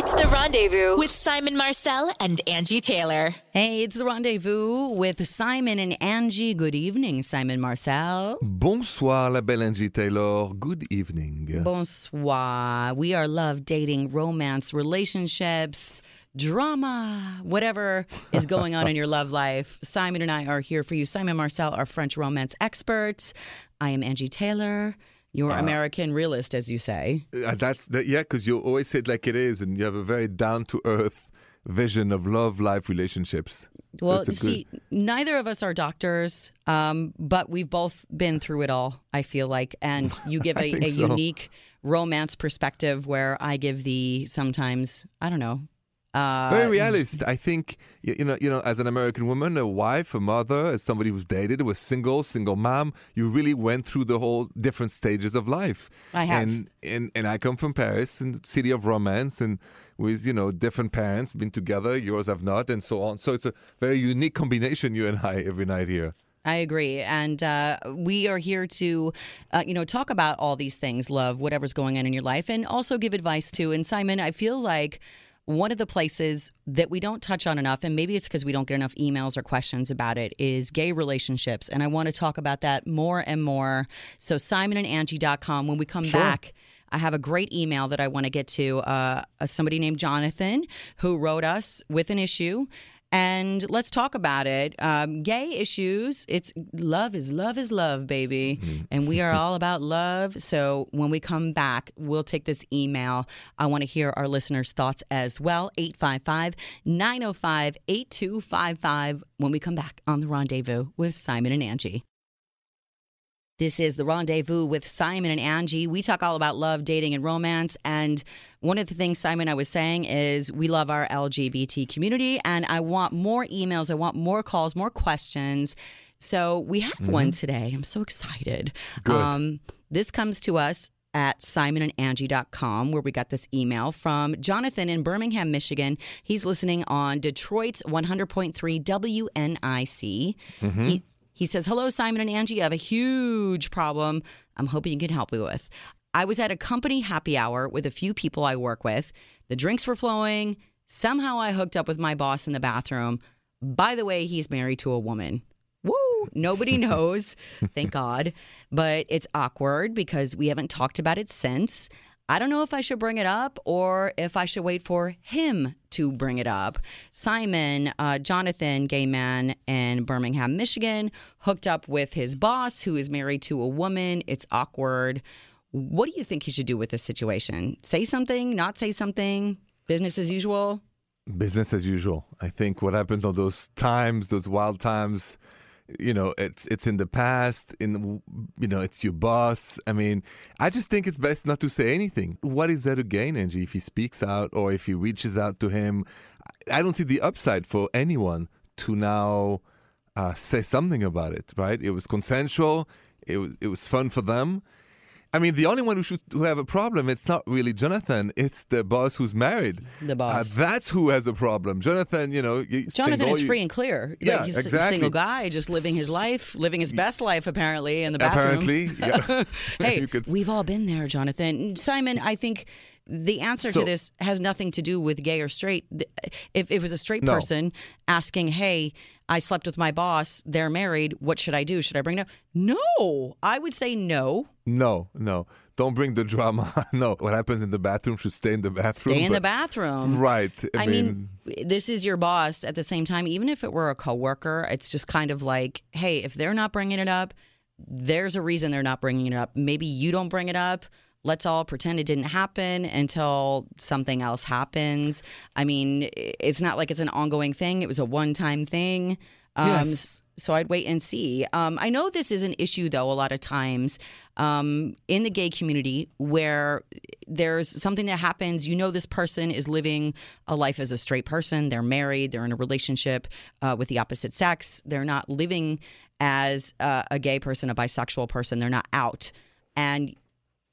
It's the rendezvous with Simon Marcel and Angie Taylor. Hey, it's the rendezvous with Simon and Angie. Good evening, Simon Marcel. Bonsoir, la belle Angie Taylor. Good evening. Bonsoir. We are love, dating, romance, relationships, drama, whatever is going on in your love life. Simon and I are here for you. Simon Marcel, our French romance expert. I am Angie Taylor. Your American realist, as you say. Uh, that's that, yeah, because you always say it like it is, and you have a very down to earth vision of love, life, relationships. Well, a see, neither of us are doctors, um, but we've both been through it all, I feel like. And you give a, a so. unique romance perspective where I give the sometimes, I don't know. Uh, very realist. I think you, know, you know, as an American woman, a wife, a mother, as somebody who's dated, was single, single mom. You really went through the whole different stages of life. I have. and and and I come from Paris, and city of romance, and with you know different parents, been together. Yours have not, and so on. So it's a very unique combination. You and I every night here. I agree, and uh, we are here to, uh, you know, talk about all these things, love, whatever's going on in your life, and also give advice too. And Simon, I feel like one of the places that we don't touch on enough, and maybe it's because we don't get enough emails or questions about it, is gay relationships, and I want to talk about that more and more. So simonandangie.com. When we come Sure. back. I have a great email that I want to get to. Uh, somebody named Jonathan who wrote us with an issue. And let's talk about it. Um, gay issues. It's love is love is love, baby. And we are all about love. So when we come back, we'll take this email. I want to hear our listeners' thoughts as well. 855 905 8255 when we come back on the rendezvous with Simon and Angie. This is the rendezvous with Simon and Angie. We talk all about love, dating, and romance. And one of the things, Simon, I was saying is we love our LGBT community, and I want more emails, I want more calls, more questions. So we have mm-hmm. one today. I'm so excited. Good. Um, this comes to us at simonandangie.com where we got this email from Jonathan in Birmingham, Michigan. He's listening on Detroit's 100.3 WNIC. Mm-hmm. He, he says, Hello, Simon and Angie. I have a huge problem I'm hoping you can help me with. I was at a company happy hour with a few people I work with. The drinks were flowing. Somehow I hooked up with my boss in the bathroom. By the way, he's married to a woman. Woo! Nobody knows, thank God. But it's awkward because we haven't talked about it since. I don't know if I should bring it up or if I should wait for him to bring it up. Simon, uh, Jonathan, gay man in Birmingham, Michigan, hooked up with his boss who is married to a woman. It's awkward. What do you think he should do with this situation? Say something, not say something, business as usual? business as usual. I think what happened on those times, those wild times, you know, it's it's in the past. In you know, it's your boss. I mean, I just think it's best not to say anything. What is there to gain, Angie, if he speaks out or if he reaches out to him? I don't see the upside for anyone to now uh, say something about it. Right? It was consensual. It was it was fun for them. I mean, the only one who should who have a problem, it's not really Jonathan. It's the boss who's married. The Uh, boss. that's who has a problem. Jonathan, you know, Jonathan single, is you- free and clear. Yeah, Like, he's a exactly. single guy, just living his life, living his best life, apparently, in the bathroom. Apparently, yeah. hey, could we've all been there, Jonathan. Simon, I think the answer So- to this has nothing to do with gay or straight. If it was a straight No. person asking, hey, I slept with my boss, they're married, what should I do? Should I bring it up? No, I would say no. No, no. Don't bring the drama. no. What happens in the bathroom should stay in the bathroom. Stay in the bathroom. Right. I, I mean, this is your boss at the same time. Even if it were a coworker, it's just kind of like, hey, if they're not bringing it up, there's a reason they're not bringing it up. Maybe you don't bring it up. Let's all pretend it didn't happen until something else happens. I mean, it's not like it's an ongoing thing. It was a one-time thing. Um, Yes. So I'd wait and see. Um, I know this is an issue, though, a lot of times um, in the gay community where there's something that happens. You know, this person is living a life as a straight person. They're married. They're in a relationship uh, with the opposite sex. They're not living as uh, a gay person, a bisexual person. They're not out. And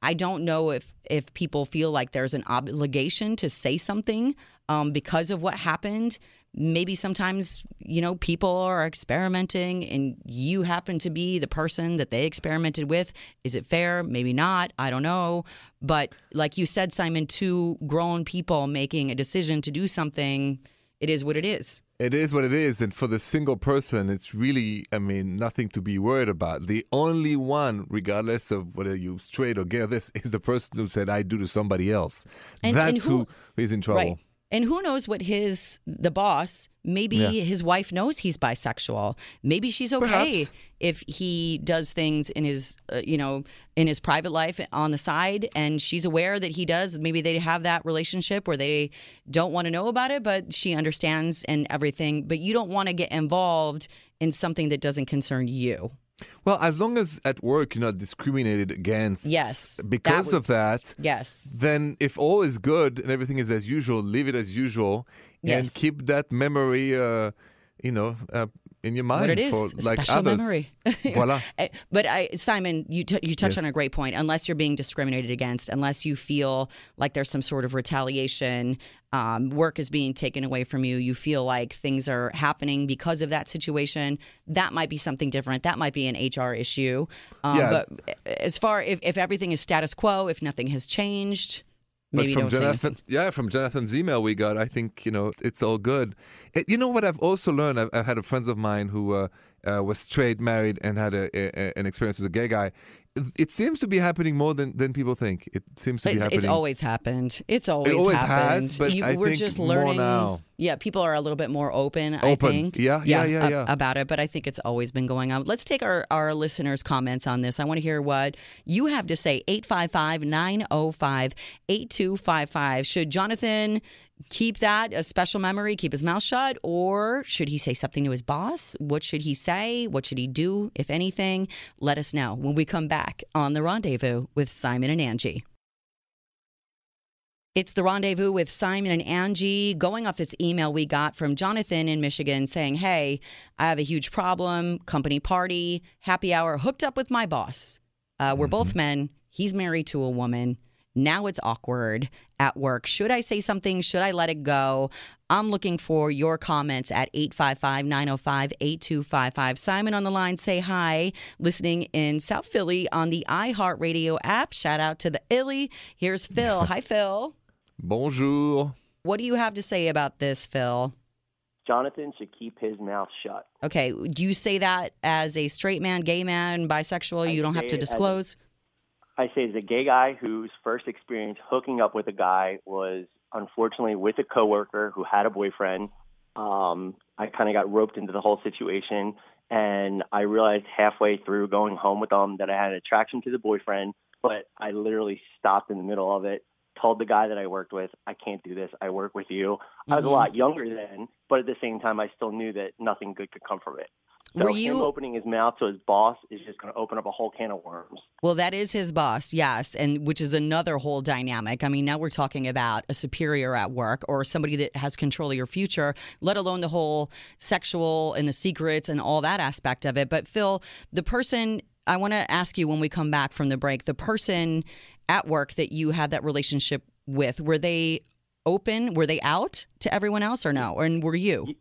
I don't know if if people feel like there's an obligation to say something um, because of what happened. maybe sometimes, you know, people are experimenting and you happen to be the person that they experimented with. Is it fair? Maybe not. I don't know. But like you said, Simon, two grown people making a decision to do something, it is what it is. It is what it is. And for the single person, it's really, I mean, nothing to be worried about. The only one, regardless of whether you're straight or gay or this, is the person who said, I do to somebody else. And- That's and who- who is in trouble. Right. And who knows what his the boss maybe Yeah. his wife knows he's bisexual. Maybe she's okay Perhaps. if he does things in his uh, you know in his private life on the side and she's aware that he does. Maybe they have that relationship where they don't want to know about it but she understands and everything, but you don't want to get involved in something that doesn't concern you. Well, as long as at work you're not discriminated against Yes, that because would- of that, Yes. then if all is good and everything is as usual, leave it as usual yes. and keep that memory, uh, you know, uh, in your mind what it is, for like special others. memory. Voila. Eh, But I, Simon, you t- you touched Yes. on a great point. Unless you're being discriminated against, unless you feel like there's some sort of retaliation, um, work is being taken away from you, you feel like things are happening because of that situation. That might be something different. That might be an HR issue. Um, Yeah. But as far if if everything is status quo, if nothing has changed, But maybe from Jonathan, yeah, from Jonathan's email we got, I think you know it's all good. It, you know what I've also learned? I've, I've had a friends of mine who uh, uh, was straight, married, and had a, a, an experience with a gay guy. It seems to be happening more than, than people think. It seems to be happening. it's always happened. It's always, it always happened. has, but I we're just learning now. Yeah, people are a little bit more open. I Open. think. Yeah, yeah, yeah, a- yeah. About it, but I think it's always been going on. Let's take our our listeners' comments on this. I want to hear what you have to say. 855-905-8255. Should Jonathan keep that a special memory, keep his mouth shut, or should he say something to his boss? What should he say? What should he do, if anything? Let us know when we come back on the rendezvous with Simon and Angie. It's the rendezvous with Simon and Angie. Going off this email we got from Jonathan in Michigan saying, Hey, I have a huge problem. Company party, happy hour, hooked up with my boss. Uh, we're both men. He's married to a woman. Now it's awkward at work. Should I say something? Should I let it go? I'm looking for your comments at 855 905 8255. Simon on the line, say hi. Listening in South Philly on the iHeartRadio app. Shout out to the Illy. Here's Phil. hi, Phil. Bonjour. What do you have to say about this, Phil? Jonathan should keep his mouth shut. Okay, do you say that as a straight man, gay man, bisexual? I You don't have to it as disclose? I say as a gay guy whose first experience hooking up with a guy was unfortunately with a coworker who had a boyfriend. Um, I kind of got roped into the whole situation, and I realized halfway through going home with them that I had an attraction to the boyfriend, but I literally stopped in the middle of it. Told the guy that I worked with, I can't do this. I work with you. I was a Mhm. lot younger then, but at the same time, I still knew that nothing good could come from it. So Were him you- opening his mouth to his boss is just going to open up a whole can of worms. Well, that is his boss, yes, and which is another whole dynamic. I mean, now we're talking about a superior at work or somebody that has control of your future, let alone the whole sexual and the secrets and all that aspect of it. But Phil, the person I want to ask you when we come back from the break, the person at work that you had that relationship with, were they open? Were they out to everyone else or no? And were you?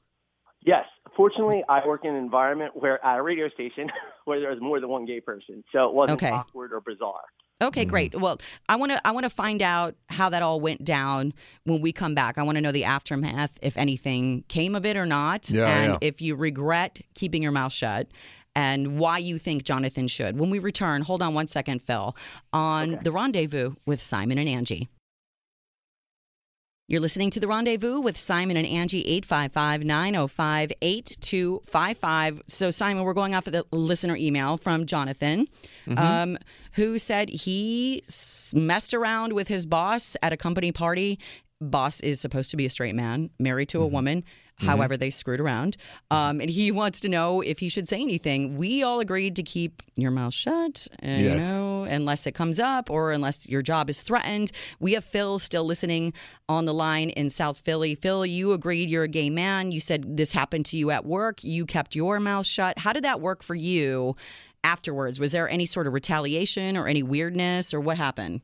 Yes. Fortunately, I work in an environment where at a radio station where there was more than one gay person, so it wasn't Okay. awkward or bizarre. Okay, mm-hmm. great. Well, I want to I want to find out how that all went down when we come back. I want to know the aftermath, if anything came of it or not, Yeah, and yeah. if you regret keeping your mouth shut, and why you think Jonathan should. When we return, hold on one second, Phil, on Okay. the rendezvous with Simon and Angie. You're listening to The Rendezvous with Simon and Angie, 855 905 8255. So, Simon, we're going off of the listener email from Jonathan, um, who said he messed around with his boss at a company party. Boss is supposed to be a straight man, married to a woman. However, they screwed around. Um, and he wants to know if he should say anything. We all agreed to keep your mouth shut, uh, you Yes. know, unless it comes up or unless your job is threatened. We have Phil still listening on the line in South Philly. Phil, you agreed you're a gay man. You said this happened to you at work. You kept your mouth shut. How did that work for you afterwards? Was there any sort of retaliation or any weirdness or what happened?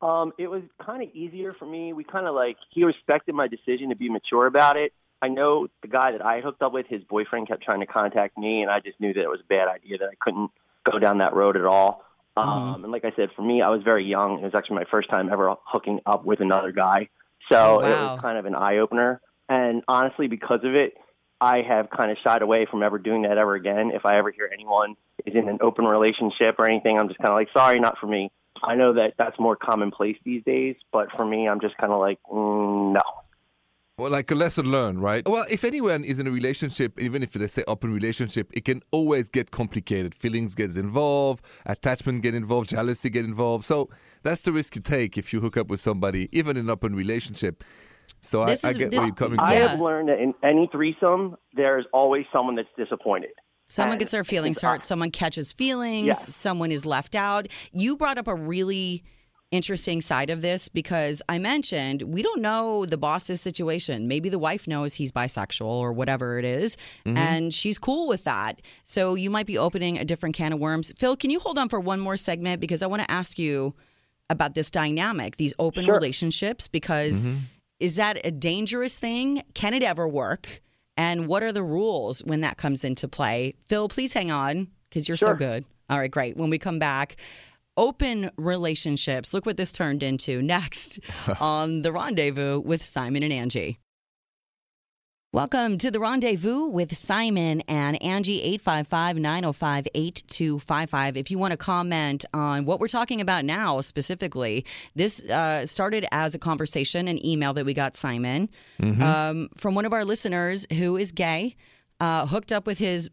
Um, it was kind of easier for me. We kind of like he respected my decision to be mature about it, I know the guy that I hooked up with, his boyfriend kept trying to contact me, and I just knew that it was a bad idea that I couldn't go down that road at all. Um, and like I said, for me, I was very young. It was actually my first time ever hooking up with another guy. So Oh, it was kind of an eye opener. And honestly, because of it, I have kind of shied away from ever doing that ever again. If I ever hear anyone is in an open relationship or anything, I'm just kind of like, sorry, not for me. I know that that's more commonplace these days, but for me, I'm just kind of like, mm, no. Well, like a lesson learned, right? Well, if anyone is in a relationship, even if they say open relationship, it can always get complicated. Feelings get involved, attachment get involved, jealousy get involved. So that's the risk you take if you hook up with somebody, even in an open relationship. So I, This I get this- where you're coming I from. Yeah. have learned that in any threesome, there's always someone that's disappointed. Someone And gets their feelings hurt. Someone catches feelings. Yes. Someone is left out. You brought up a really interesting side of this because I mentioned we don't know the boss's situation. Maybe the wife knows he's bisexual or whatever it is, and she's cool with that. So you might be opening a different can of worms. Phil, can you hold on for one more segment because I want to ask you about this dynamic, these open Sure. relationships, because is that a dangerous thing? Can it ever work? And what are the rules when that comes into play? Phil, please hang on because you're so good. All right, great. When we come back, open relationships. Look what this turned into next on The Rendezvous with Simon and Angie. Welcome to the rendezvous with Simon and Angie, 855 905 8255. If you want to comment on what we're talking about now specifically, this uh, started as a conversation, an email that we got, Simon, um, from one of our listeners who is gay, uh, hooked up with his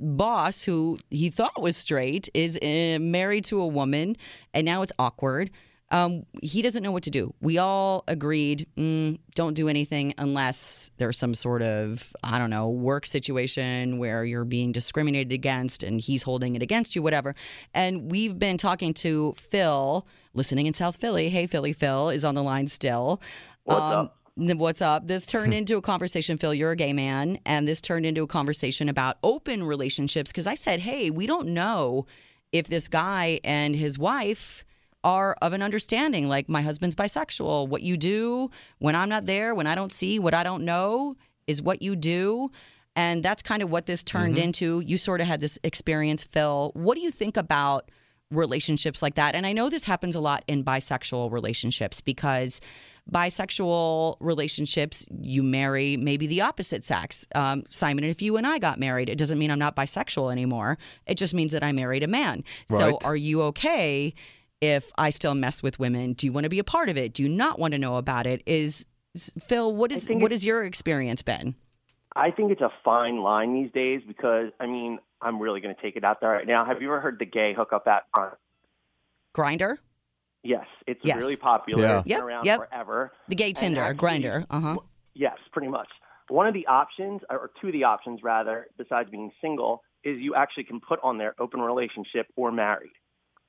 boss, who he thought was straight, is uh, married to a woman, and now it's awkward. Um, he doesn't know what to do. We all agreed, mm, don't do anything unless there's some sort of, I don't know, work situation where you're being discriminated against and he's holding it against you, whatever. And we've been talking to Phil, listening in South Philly. Hey, Philly Phil is on the line still. What's up? What's up? This turned into a conversation, Phil. You're a gay man. And this turned into a conversation about open relationships because I said, hey, we don't know if this guy and his wife are of an understanding like my husband's bisexual. What you do when i'm not there when i don't see what i don't know is what you do. And that's kind of what this turned into. You sort of had this experience phil. What do you think about relationships like that? And i know this happens a lot in bisexual relationships because bisexual relationships you marry maybe the opposite sex. Um, simon if you and i got married it doesn't mean i'm not bisexual anymore. It just means that i married a man. So are you okay if I still mess with women? Do you want to be a part of it? Do you not want to know about it? Is Phil, what is think what has your experience been? I think it's a fine line these days because, I mean, I'm really going to take it out there right now. Have you ever heard the gay hookup app? Uh, Grindr, yes, it's Yes. really popular. Yeah. It's been Yep, around yep. forever. the gay Tinder, actually- Grindr. Uh huh. Yes, pretty much. One of the options, or two of the options rather, besides being single, is you actually can put on there open relationship or married.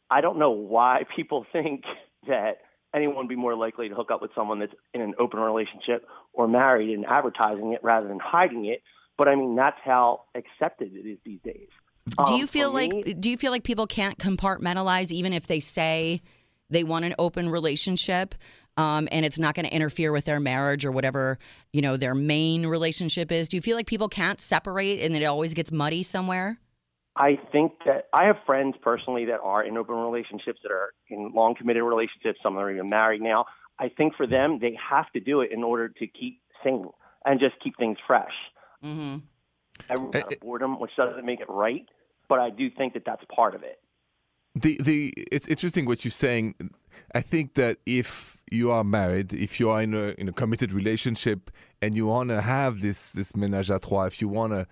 I don't know why people think that anyone would be more likely to hook up with someone that's in an open relationship or married and advertising it rather than hiding it. But I mean, that's how accepted it is these days. Do Um, you feel like me- do you feel like people can't compartmentalize even if they say they want an open relationship? Um, and it's not going to interfere with their marriage or whatever you know their main relationship is. Do you feel like people can't separate and it always gets muddy somewhere? I think that I have friends personally that are in open relationships that are in long committed relationships. Some are even married now. I think for them, they have to do it in order to keep sane and just keep things fresh. Mm-hmm. Everyone's out of boredom, which doesn't make it right, but I do think that that's part of it. The the it's interesting what you're saying. I think that if you are married, if you are in a in a committed relationship, and you want to have this this ménage à trois, if you want to, I think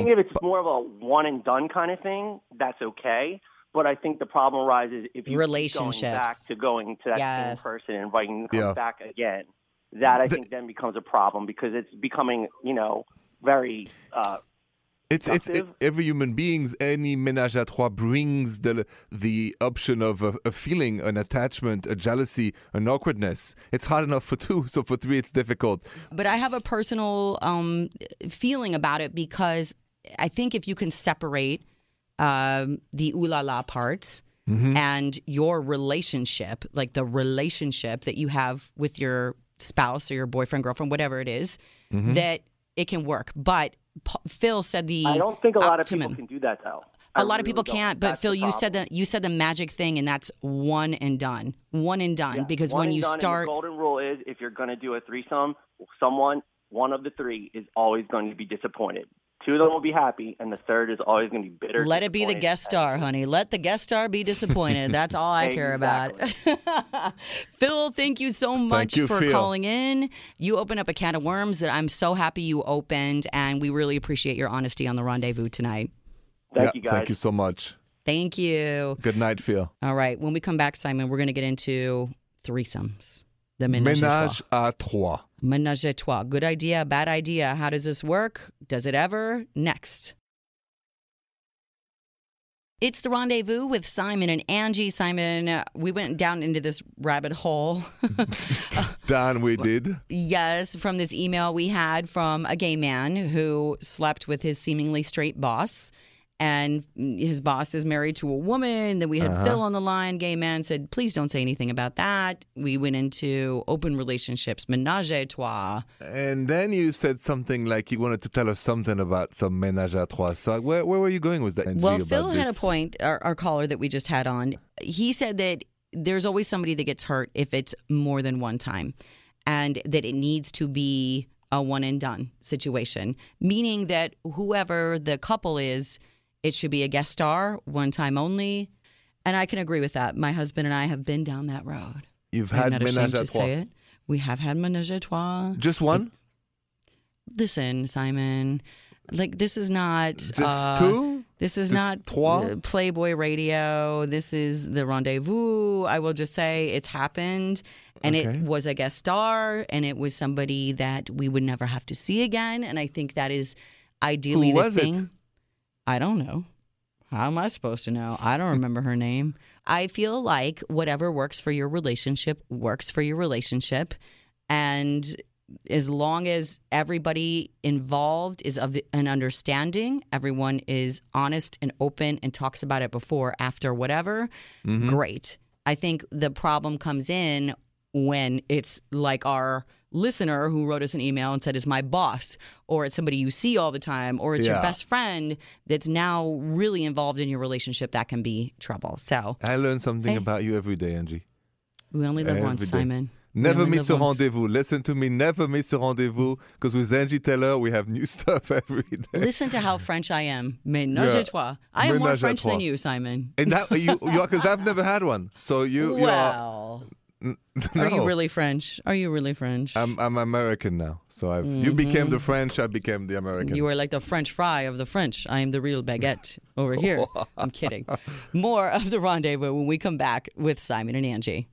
if it's more of a one and done kind of thing, that's okay. But I think the problem arises if you keep going back to going to that Yes. same person and inviting them to come Yeah. back again. That I The- think then becomes a problem because it's becoming, you know, very uh, It's it's it, every human beings. Any ménage à trois brings the the option of a, a feeling, an attachment, a jealousy, an awkwardness. It's hard enough for two, so for three, it's difficult. but I have a personal um, feeling about it because I think if you can separate um, the ooh la la parts and your relationship, like the relationship that you have with your spouse or your boyfriend, girlfriend, whatever it is, that it can work. But P- Phil said the I don't think a lot of people can do that though. A I lot of people don't. can't, but That's Phil, you said the you said the magic thing, and that's one and done, one and done. Yeah, because one when and you done, and start, the golden rule is if you're going to do a threesome, someone, one of the three, is always going to be disappointed. Two of them will be happy, and the third is always going to be bitter. let it be the guest star, honey. Let the guest star be disappointed. That's all I care about. Phil, thank you so much you, for Phil. calling in. You opened up a can of worms that I'm so happy you opened, and we really appreciate your honesty on the rendezvous tonight. Thank yeah, you, guys. Thank you so much. Thank you. Good night, Phil. All right, when we come back, Simon, we're going to get into threesomes. The ménage, à Ménage trois. à trois. Ménage à trois. Good idea, bad idea. How does this work? Does it ever? Next. It's the rendezvous with Simon and Angie. Simon, uh, we went down into this rabbit hole. Don, we did. yes, from this email we had from a gay man who slept with his seemingly straight boss. And his boss is married to a woman. Then we had Uh-huh. Phil on the line. Gay man said, please don't say anything about that. We went into open relationships, menage a trois. And then you said something like you wanted to tell us something about some ménage à trois. So where, where were you going with that? Well, Phil had a point, our, our caller that we just had on. He said that there's always somebody that gets hurt if it's more than one time, and that it needs to be a one and done situation, meaning that whoever the couple is, it should be a guest star, one time only. And I can agree with that. My husband and I have been down that road. You've I'm had not ashamed to trois. say it. We have had menage a trois. Just one? Listen, Simon, like this is not Just uh, two? This is Just not trois? Playboy Radio. This is the rendezvous. I will just say it's happened, and Okay. it was a guest star, and it was somebody that we would never have to see again. And I think that is ideally Who the was it? I don't know. How am I supposed to know? I don't remember her name. I feel like whatever works for your relationship works for your relationship. And as long as everybody involved is of an understanding, everyone is honest and open and talks about it before, after, whatever, Mm-hmm. great. I think the problem comes in when it's like our listener who wrote us an email and said is my boss or it's somebody you see all the time or it's your best friend that's now really involved in your relationship that can be trouble so I learn something Hey. about you every day, Angie. we only live Every once day. simon Never miss a rendezvous. Listen to me. Never miss a rendezvous. Because with Angie Taylor, we have new stuff every day. listen to how french i am ménage Yeah. à trois i am more Ménage à french than you simon And that you, because I've never had one. So you, you are. No, are you really french are you really french I'm I'm American now. So I've you became the French. I became the American. Mm-hmm. You are like the French fry of the French. I am the real baguette over here. I'm kidding. More of the rendezvous when we come back with Simon and Angie.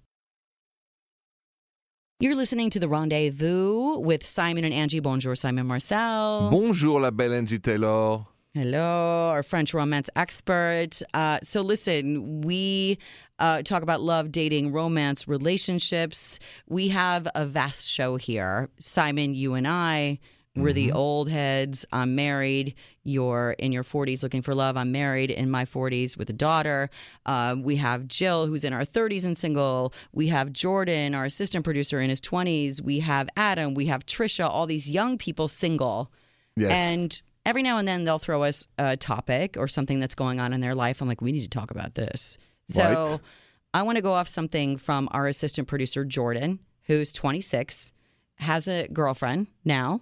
You're listening to the rendezvous with Simon and Angie. Bonjour, Simon Marcel. Bonjour, la belle Angie Taylor. Hello, our French romance expert. Uh, so, listen, we uh, talk about love, dating, romance, relationships. We have a vast show here. Simon, you and I, we're the old heads. I'm married. You're in your 40s looking for love. I'm married in my 40s with a daughter. Uh, we have Jill, who's in our 30s and single. We have Jordan, our assistant producer, in his 20s. We have Adam. We have Trisha, all these young people single. Yes. And every now and then they'll throw us a topic or something that's going on in their life. I'm like, we need to talk about this. So Right. I want to go off something from our assistant producer, Jordan, who's 26, has a girlfriend now,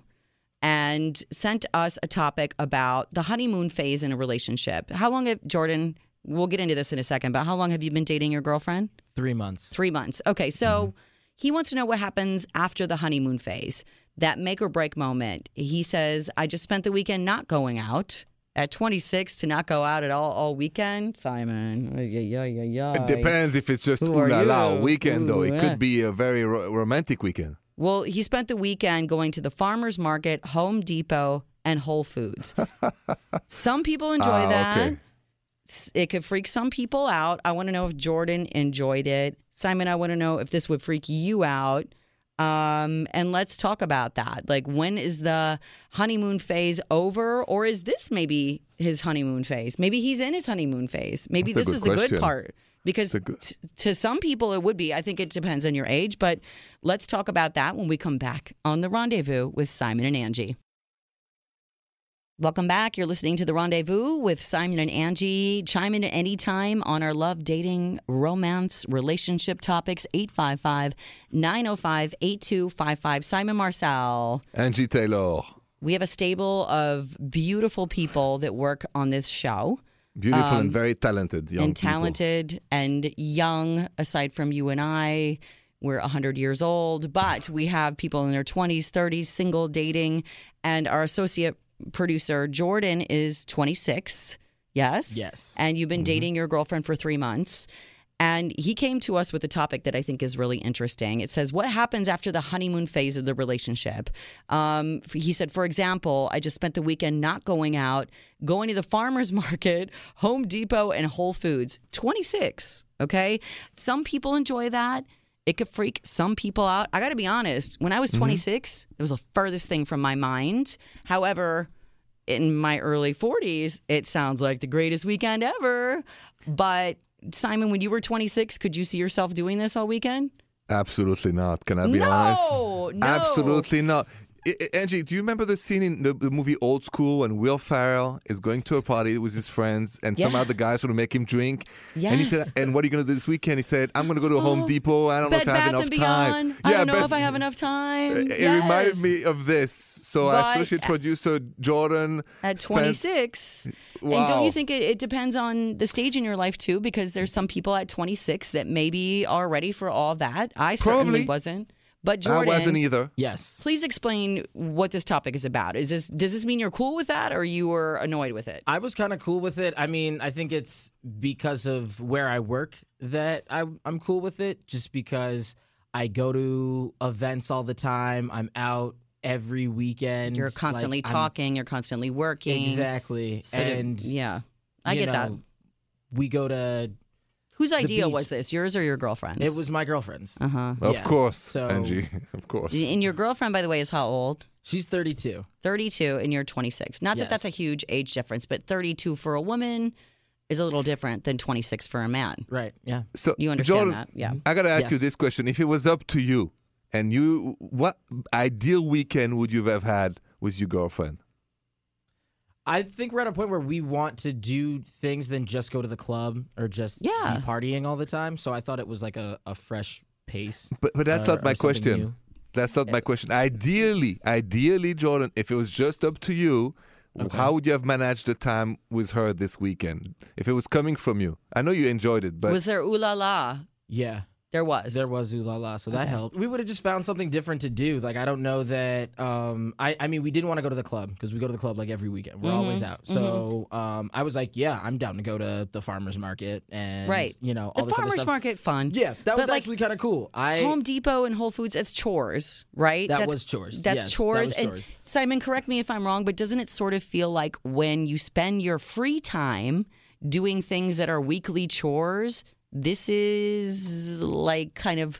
and sent us a topic about the honeymoon phase in a relationship. How long have, Jordan, we'll get into this in a second, but how long have you been dating your girlfriend? Three months. Three months. Okay, so mm-hmm. he wants to know what happens after the honeymoon phase, that make or break moment. He says, I just spent the weekend not going out. At 26, to not go out at all all weekend, Simon. Ay, ay, ay. it depends if it's just ooh la la weekend though. It Ooh, eh. could be a very ro- romantic weekend. Well, he spent the weekend going to the farmer's market, Home Depot, and Whole Foods. some people enjoy Ah, that. okay. It could freak some people out. I want to know if Jordan enjoyed it. Simon, I want to know if this would freak you out. Um, and let's talk about that. Like, when is the honeymoon phase over, or is this maybe his honeymoon phase? Maybe he's in his honeymoon phase. Maybe That's this is the question. good part. Because good- t- to some people it would be. I think it depends on your age, but let's talk about that when we come back on the rendezvous with Simon and Angie. Welcome back. You're listening to The Rendezvous with Simon and Angie. Chime in at any time on our love, dating, romance, relationship topics. 855 905 8255. Simon Marcel. Angie Taylor, We have a stable of beautiful people that work on this show. beautiful and very talented young Um, and people. talented and young, aside from you and I. We're 100 years old, but we have people in their 20s, 30s, single, dating. And our associate producer, Jordan, is 26. Yes? Yes. And you've been dating your girlfriend for three months. And he came to us with a topic that I think is really interesting. It says, What happens after the honeymoon phase of the relationship? Um, he said, For example, I just spent the weekend not going out, going to the farmer's market, Home Depot, and Whole Foods. 26. Okay. Some people enjoy that. It could freak some people out. I got to be honest, when I was mm-hmm. 26, it was the furthest thing from my mind. However, in my early 40s, it sounds like the greatest weekend ever. But Simon, when you were 26, could you see yourself doing this all weekend? Absolutely not. Can I be no, honest? no. Absolutely not. Angie, do you remember the scene in the, the movie Old School when Will Ferrell is going to a party with his friends and some Yeah. other guys want to make him drink? Yes. And he said, "And what are you going to do this weekend?" He said, "I'm going to go to oh, Home Depot. I don't know if I have enough time." I don't know Bed- if I have enough time. It Yes. reminded me of this. So, But- associate producer Jordan at spent- 26. And don't you think it, it depends on the stage in your life too? Because there's some people at 26 that maybe are ready for all that. I certainly Probably. wasn't. But Jordan, I Jordan, wasn't either. Yes. please explain what this topic is about. Is this does this mean you're cool with that, or you were annoyed with it? I was kind of cool with it. I mean, I think it's because of where I work that I, I'm cool with it, just because I go to events all the time. I'm out every weekend. You're constantly Like, I'm- talking. You're constantly working. Exactly. So to- and yeah, I you get that. We go to. Whose idea beach. was this? Yours or your girlfriend's? It was my girlfriend's. Uh huh. Of Yeah. course, So- Angie. Of course. And your girlfriend, by the way, is how old? She's 32. 32 and you're 26. Not that that's a huge age difference, but 32 for a woman is a little different than 26 for a man. Right. Yeah. So You understand Jordan, that? Yeah. I gotta ask you Yes. this question: If it was up to you, and you, what ideal weekend would you have had with your girlfriend? I think we're at a point where we want to do things than just go to the club or just be Yeah. partying all the time. So I thought it was like a, a fresh pace. But but that's or- not my question. new. That's not my question. Ideally, ideally, Jordan, if it was just up to you, how would you have managed the time with her this weekend? If it was coming from you, I know you enjoyed it, but was there ooh la la? Yeah. There was. There was ooh la la, so that Okay. helped. We would have just found something different to do. Like I don't know that. Um, I I mean, we didn't want to go to the club because we go to the club like every weekend. We're always Mm-hmm. out. So um, I was like, yeah, I'm down to go to the farmers market and Right. you know The all this other farmer's stuff. market fun. Yeah, that was like, actually kind of cool. I Home Depot and Whole Foods, that's chores, right? That that's, was chores. That's Yes, that chores. was and chores. Simon, correct me if I'm wrong, but doesn't it sort of feel like when you spend your free time doing things that are weekly chores, this is like kind of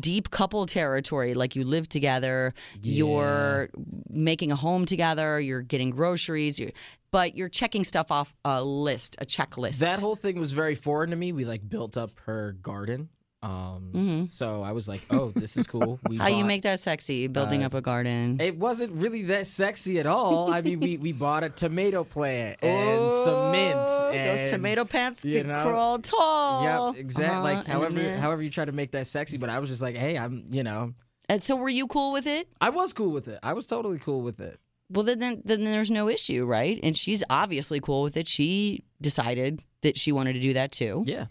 deep couple territory. Like you live together, you're making a home together, you're getting groceries, you but you're checking stuff off a list, a checklist. that whole thing was very foreign to me. We like built up her garden. Um, so I was like, oh, this is cool. We Mm-hmm. How you make that sexy? Building uh, up a garden. It wasn't really that sexy at all. I mean, we, we bought a tomato plant and some mint. Oh, And, those tomato plants you can know, crawl tall. Yep, exactly. Uh-huh, Like however however you try to make that sexy, but I was just like, hey, I'm you know, And so, were you cool with it? I was cool with it. I was totally cool with it. Well, then, then, then there's no issue, right? And she's obviously cool with it. She decided that she wanted to do that too. Yeah.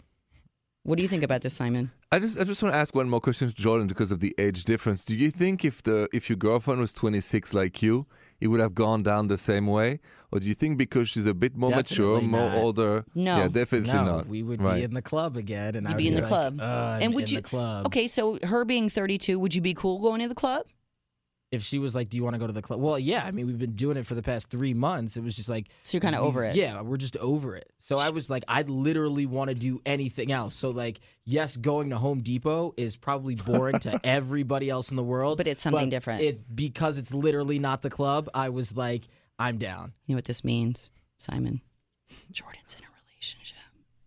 What do you think about this, Simon? I just I just want to ask one more question to Jordan because of the age difference. Do you think if the if your girlfriend was 26 like you, it would have gone down the same way, or do you think because she's a bit more mature, Definitely more older? No. yeah, definitely no, not. we would right. be in the club again, and You'd I be would in the like, club. "Uh, I'm And would in you- the club? Okay, so her being 32, would you be cool going to the club? If she was like, "Do you want to go to the club?" Well, yeah. I mean, we've been doing it for the past three months. It was just like, So you're kind of over it. Yeah, we're just over it. So I was like, I'd literally want to do anything else. So like, yes, going to Home Depot is probably boring to everybody else in the world, But it's something but different. It because it's literally not the club. I was like, I'm down. You know what this means, Simon? Jordan's in a relationship.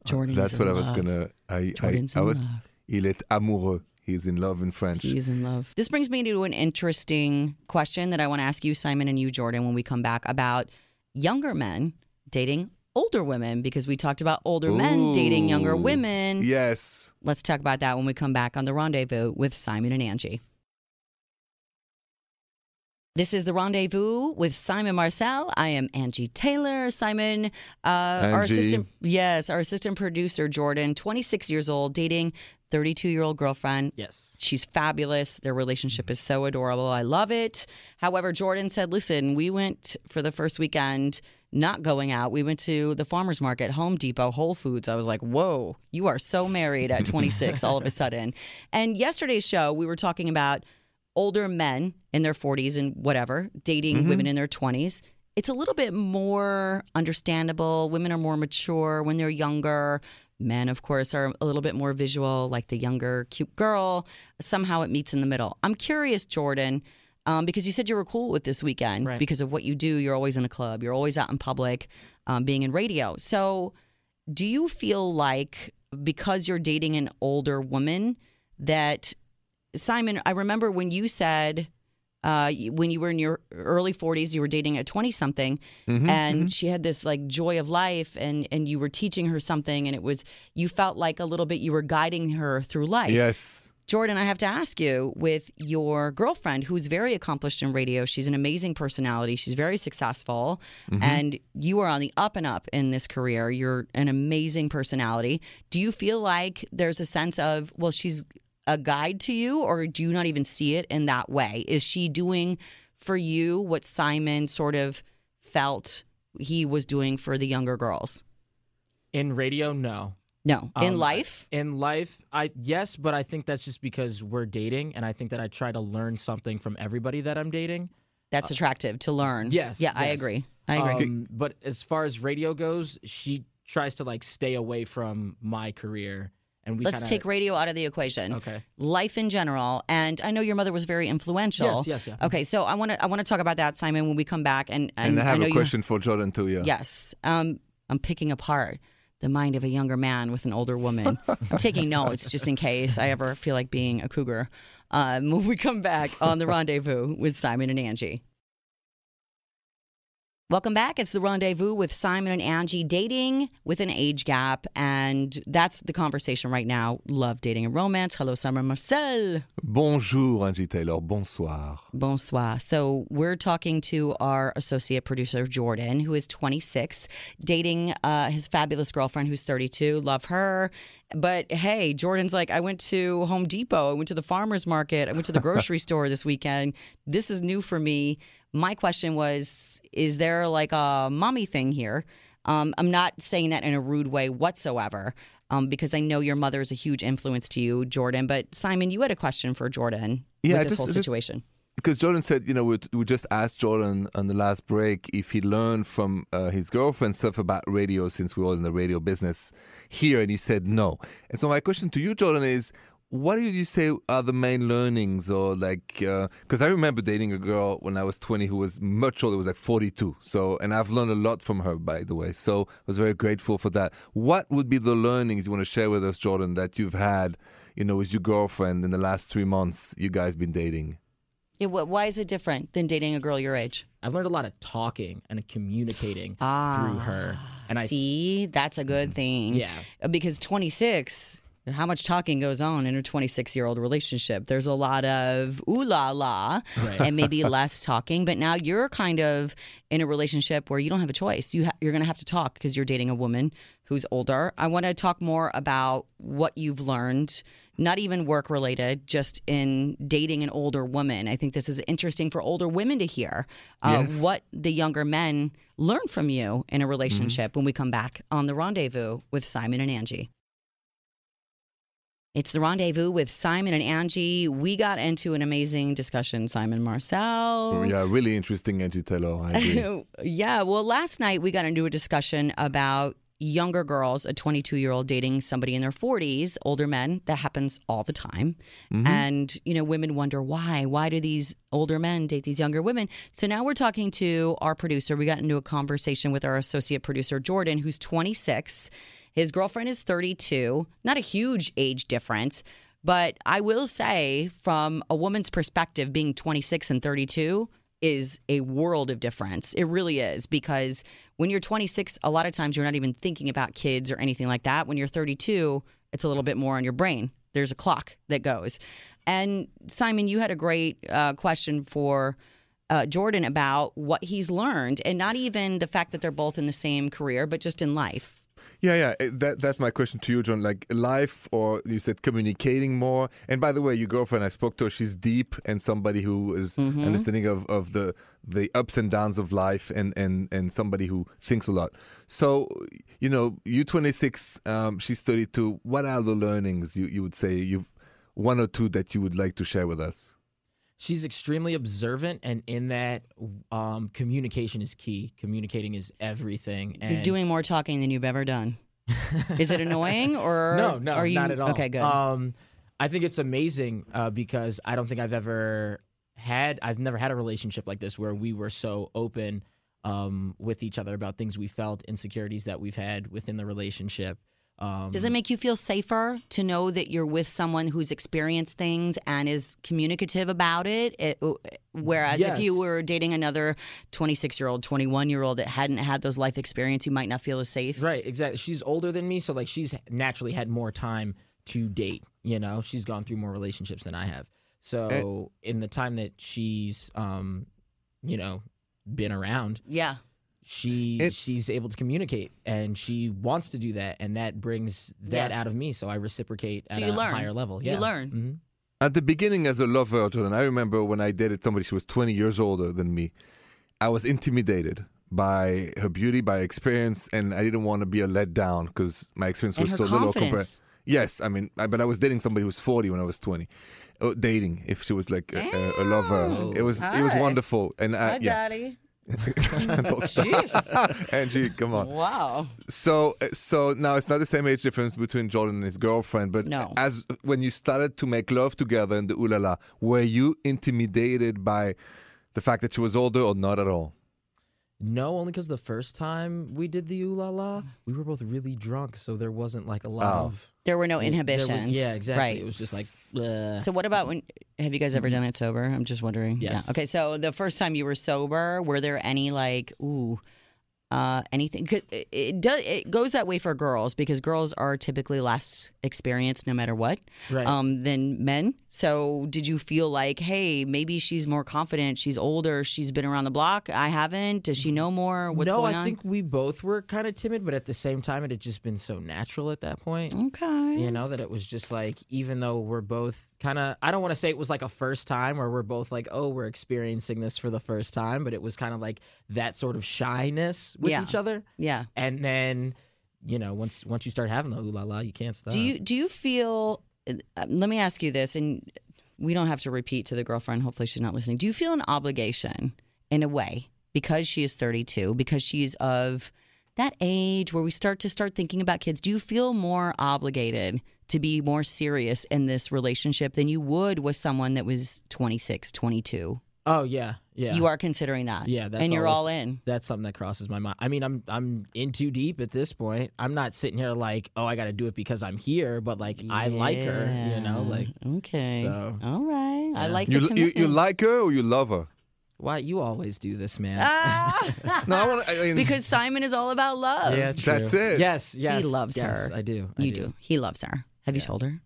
Uh, Jordan's That's in what I was gonna. I I, Jordan's I in was. love. Il est amoureux. He's in love in French. He's in love. This brings me to an interesting question that I want to ask you, Simon, and you, Jordan, when we come back about younger men dating older women because we talked about older men dating younger women. Yes. Let's talk about that when we come back on the rendezvous with Simon and Angie. This is the rendezvous with Simon Marcel. I am Angie Taylor. Simon, uh, our assistant, yes, our assistant producer Jordan, 26 years old, dating 32 year old girlfriend. Yes. She's fabulous. Their relationship is so adorable. I love it. However, Jordan said, listen, we went for the first weekend not going out. We went to the farmer's market, Home Depot, Whole Foods. I was like, whoa, you are so married at 26 all of a sudden. And yesterday's show, we were talking about older men in their 40s and whatever dating women in their 20s. It's a little bit more understandable. Women are more mature when they're younger. Men, of course, are a little bit more visual, like the younger, cute girl. Somehow it meets in the middle. I'm curious, Jordan, um, because you said you were cool with this weekend Right. because of what you do. You're always in a club, you're always out in public, um, being in radio. So, do you feel like because you're dating an older woman that Simon, I remember when you said uh, when you were in your early 40s, you were dating a 20 something, Mhm, and she had this like joy of life, and and you were teaching her something, and it was you felt like a little bit you were guiding her through life. Yes. Jordan, I have to ask you with your girlfriend, who's very accomplished in radio. She's an amazing personality. She's very successful, and you are on the up and up in this career. You're an amazing personality. Do you feel like there's a sense of, well, she's a guide to you, or do you not even see it in that way? Is she doing for you what Simon sort of felt he was doing for the younger girls? In radio, no. No. in Um, life? In life, I yes, but I think that's just because we're dating, and I think that I try to learn something from everybody that I'm dating. That's attractive to learn. yes, Yeah, I agree. I agree. Um, but as far as radio goes, she tries to like stay away from my career, and we Let's kinda, take radio out of the equation. Okay. Life in general, and I know your mother was very influential. Yes, yes, yeah. Okay, so I want to I want to talk about that, Simon, when we come back. And And, I have know a you- question for Jordan too. Yeah. yes, um, I'm picking apart the mind of a younger man with an older woman. I'm taking notes just in case I ever feel like being a cougar. Um, when we come back on the rendezvous with Simon and Angie. Welcome back. It's the rendezvous with Simon and Angie, dating with an age gap. And that's the conversation right now. Love dating and romance. Hello, Simon Marcel. Bonjour, Angie Taylor. Bonsoir. Bonsoir. So we're talking to our associate producer, Jordan, who is 26, dating uh, his fabulous girlfriend who's 32. Love her. But hey, Jordan's like, I went to Home Depot. I went to the farmer's market. I went to the grocery store this weekend. This is new for me. My question was, is there like a mommy thing here? Um, I'm not saying that in a rude way whatsoever, um, because I know your mother is a huge influence to you, Jordan. But Simon, you had a question for Jordan Yeah, with this just- whole situation. Because Jordan said, you know, we, we just asked Jordan on the last break if he learned from uh, his girlfriend stuff about radio since we're all in the radio business here, and he said no. And so my question to you, Jordan, is what did you say are the main learnings, or like, because I remember dating a girl when I was 20 who was much older, was like 42. So, and I've learned a lot from her, by the way. So I was very grateful for that. What would be the learnings you want to share with us, Jordan, that you've had, you know, with your girlfriend in the last three months you guys been dating? Yeah, wh- why is it different than dating a girl your age? I've learned a lot of talking and communicating Ah, through her, and I See, that's a good thing. yeah. Uh, Because 26, how much talking goes on in a 26 year old relationship? There's a lot of ooh la la Right. and maybe less talking. But now you're kind of in a relationship where you don't have a choice. You ha- you're going to have to talk because you're dating a woman who's older. I want to talk more about what you've learned, not even work related, just in dating an older woman. I think this is interesting for older women to hear uh, Yes. what the younger men learn from you in a relationship when we come back on the rendezvous with Simon and Angie. It's the rendezvous with Simon and Angie. We got into an amazing discussion, Simon Marcel. Yeah, really interesting, Angie Taylor. Yeah, well, last night we got into a discussion about younger girls, a 22 year old dating somebody in their 40s, older men. That happens all the time. Mm-hmm. And, you know, women wonder why. Why do these older men date these younger women? So now we're talking to our producer. We got into a conversation with our associate producer, Jordan, who's 26. His girlfriend is 32. Not a huge age difference. But I will say, from a woman's perspective, being 26 and 32 is a world of difference. It really is because when you're 26, a lot of times you're not even thinking about kids or anything like that. When you're 32, it's a little bit more on your brain. There's a clock that goes. And Simon, you had a great uh, question for uh, Jordan about what he's learned, and not even the fact that they're both in the same career, but just in life. Yeah, yeah. eh, That that's my question to you, John. Like life, or you said communicating more. And by the way, your girlfriend, I spoke to her. She's deep and somebody who is understanding of, of the the ups and downs of life, and and and somebody who thinks a lot. So, you know, you 26, um, she's 32. What are the learnings you you would say you've one or two that you would like to share with us? She's extremely observant, and in that, um, communication is key. Communicating is everything. And You're doing more talking than you've ever done. Is it annoying or no, no, are you not at all. Okay, good. Um, I think it's amazing uh, because I don't think I've ever had, I've never had a relationship like this where we were so open um, with each other about things we felt, insecurities that we've had within the relationship. Um, Does it make you feel safer to know that you're with someone who's experienced things and is communicative about it? it whereas if you were dating another 26 year old, 21 year old that hadn't had those life experience, you might not feel as safe. Right, exactly. She's older than me, so like she's naturally had more time to date. You know, she's gone through more relationships than I have. So in the time that she's, um, you know, been around, Yeah. She It- she's able to communicate and she wants to do that, and that brings that Yeah. out of me. So I reciprocate So at you a learn. higher level. You Yeah. learn. Mhm. At the beginning, as a lover, Jordan, I remember when I dated somebody, she was 20 years older than me. I was intimidated by her beauty, by experience, and I didn't want to be a letdown because my experience And was her so little compared. Yes, I mean, I, but I was dating somebody who was 40 when I was 20. Oh, dating, if she was like a, a, a lover, it was it was wonderful. And I, yeah, Daddy. Angi, come on. Wow. So, uh, so now it's not the same age difference between Jordan and his girlfriend, but No. as when you started to make love together in the Ooh La La, were you intimidated by the fact that she was older or not at all? No, only because the first time we did the ooh la la, mm. we were both really drunk, so there wasn't like a lot Oh. of There were no there was- inhibitions. yeah, exactly. Right. It was just like, bleh. So what about when have you guys ever mm-hmm. done it sober? I'm just wondering. Yes. Yeah. Okay, so the first time you were sober, were there any like ooh uh anything it, does it goes that way for girls because girls are typically less experienced no matter what right. um than men. So did you feel like, hey, maybe she's more confident, she's older, she's been around the block, I haven't, does she know more? What's no, I think we both were kind of timid, but at the same time, it had just been so natural at that point. Okay. You know, that it was just like, even though we're both kind of, I don't want to say it was like a first time where we're both like, oh, we're experiencing this for the first time, but it was kind of like that sort of shyness with Yeah. each other. Yeah. And then, you know, once once you start having the ooh la la, you can't stop. Do you do you feel? uh, let me ask you this, and we don't have to repeat to the girlfriend. Hopefully, she's not listening. Do you feel an obligation, in a way, because she is 32, because she's of that age where we start to start thinking about kids? Do you feel more obligated to be more serious in this relationship than you would with someone that was 26, 22? Oh yeah, yeah. You are considering that, Yeah, that's and you're always- all in. That's something that crosses my mind. I mean, I'm I'm in too deep at this point. I'm not sitting here like, oh, I got to do it because I'm here, but like I like her, you know, like okay, so- all right. I Yeah. like the You, you, you like her or you love her? Why you always do this, man. Ah! No, I want. I mean, because Simon is all about love. yeah, true. That's it. Yes, yes. He loves yes, her. I do. I you do. He loves her. Have you told her?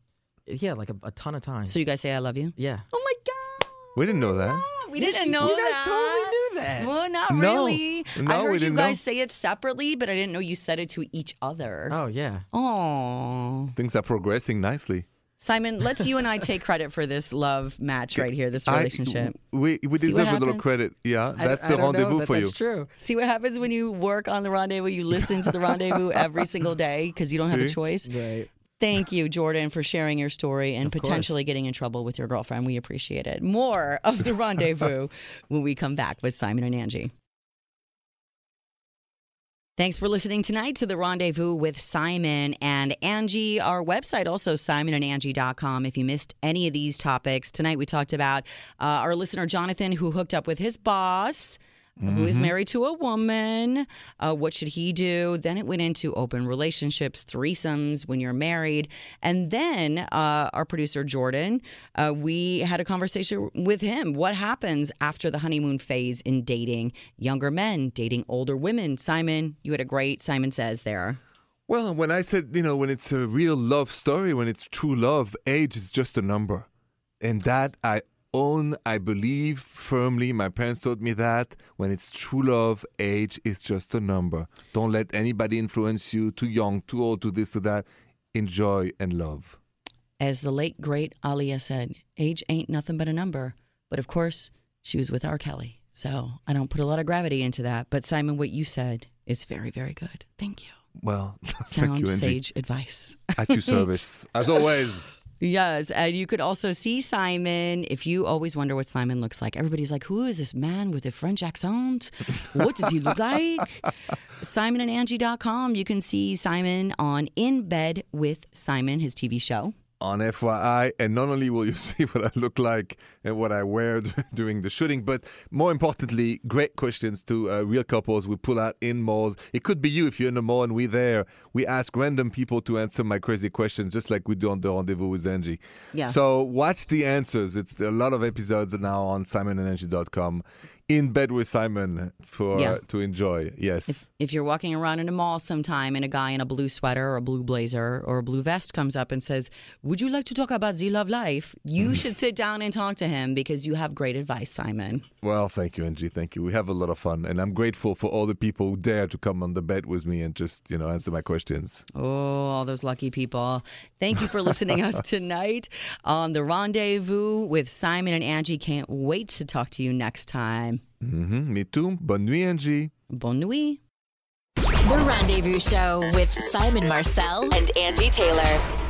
Yeah, like a, a ton of times. So you guys say I love you? yeah. Oh my god. we didn't know that. We didn't know you guys that. totally knew that. Well, not No. really. No, I heard we you didn't guys know. say it separately, but I didn't know you said it to each other. Oh yeah. Oh. Things are progressing nicely. Simon, let's you and I take credit for this love match right here, this I- relationship. we we deserve a little credit. Yeah, I- that's I the don't know rendezvous that for you. That's true. See what happens when you work on the rendezvous? You listen to the rendezvous every single day because you don't have a choice. Right. Thank you, Jordan, for sharing your story and Of course. potentially getting in trouble with your girlfriend. We appreciate it. More of the rendezvous when we come back with Simon and Angi. Thanks for listening tonight to the rendezvous with Simon and Angi. Our website also simonandangie.com. If you missed any of these topics tonight, we talked about uh, our listener Jonathan who hooked up with his boss. Who is married to a woman. Uh, what should he do? Then it went into open relationships, threesomes when you're married. And then uh, our producer, Jordan, uh, we had a conversation with him. What happens after the honeymoon phase in dating younger men, dating older women? Simon, you had a great Simon Says there. Well, when I said, you know, when it's a real love story, when it's true love, age is just a number. And that I own, I believe firmly. My parents taught me that. When it's true love, age is just a number. Don't let anybody influence you. Too young, too old, to this, to that. Enjoy and love. As the late, great Aaliyah said, age ain't nothing but a number. But of course, she was with R. Kelly. So I don't put a lot of gravity into that. But Simon, what you said is very, very good. Thank you. Well, Sound you, sage advice. At your service, as always. Yes, and you could also see Simon if you always wonder what Simon looks like. Everybody's like, "Who is this man with a French accent? What does he look like?" SimonandAngie.com. You can see Simon on In Bed with Simon, his TV show. On FYI, and not only will you see what I look like and what I wear during the shooting, but more importantly, great questions to uh, real couples we pull out in malls. It could be you if you're in the mall and we're there. We ask random people to answer my crazy questions, just like we do on the Rendezvous with Angi. Yeah. So watch the answers. It's a lot of episodes now on simonandangie.com. In bed with Simon for Yeah. to enjoy. Yes. If you're walking around in a mall sometime and a guy in a blue sweater or a blue blazer or a blue vest comes up and says, Would you like to talk about Z Love Life? You mm. should sit down and talk to him because you have great advice, Simon. Well, thank you, Angi. Thank you. We have a lot of fun, and I'm grateful for all the people who dare to come on the bed with me and just, you know, answer my questions. Oh, all those lucky people. Thank you for listening us tonight on The Rendezvous with Simon and Angi. Can't wait to talk to you next time. Hmm Me too. Bonne nuit, Angi. Bonne nuit. The Rendezvous Show with Simon Marcel and Angi Taylor.